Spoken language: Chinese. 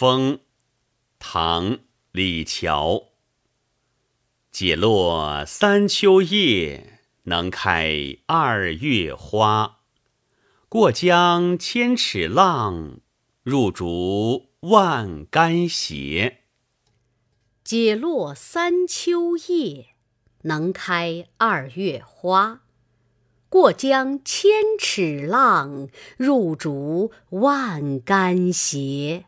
风唐李峤解落三秋叶能开二月花。过江千尺浪入竹万竿斜。解落三秋叶能开二月花。过江千尺浪入竹万竿斜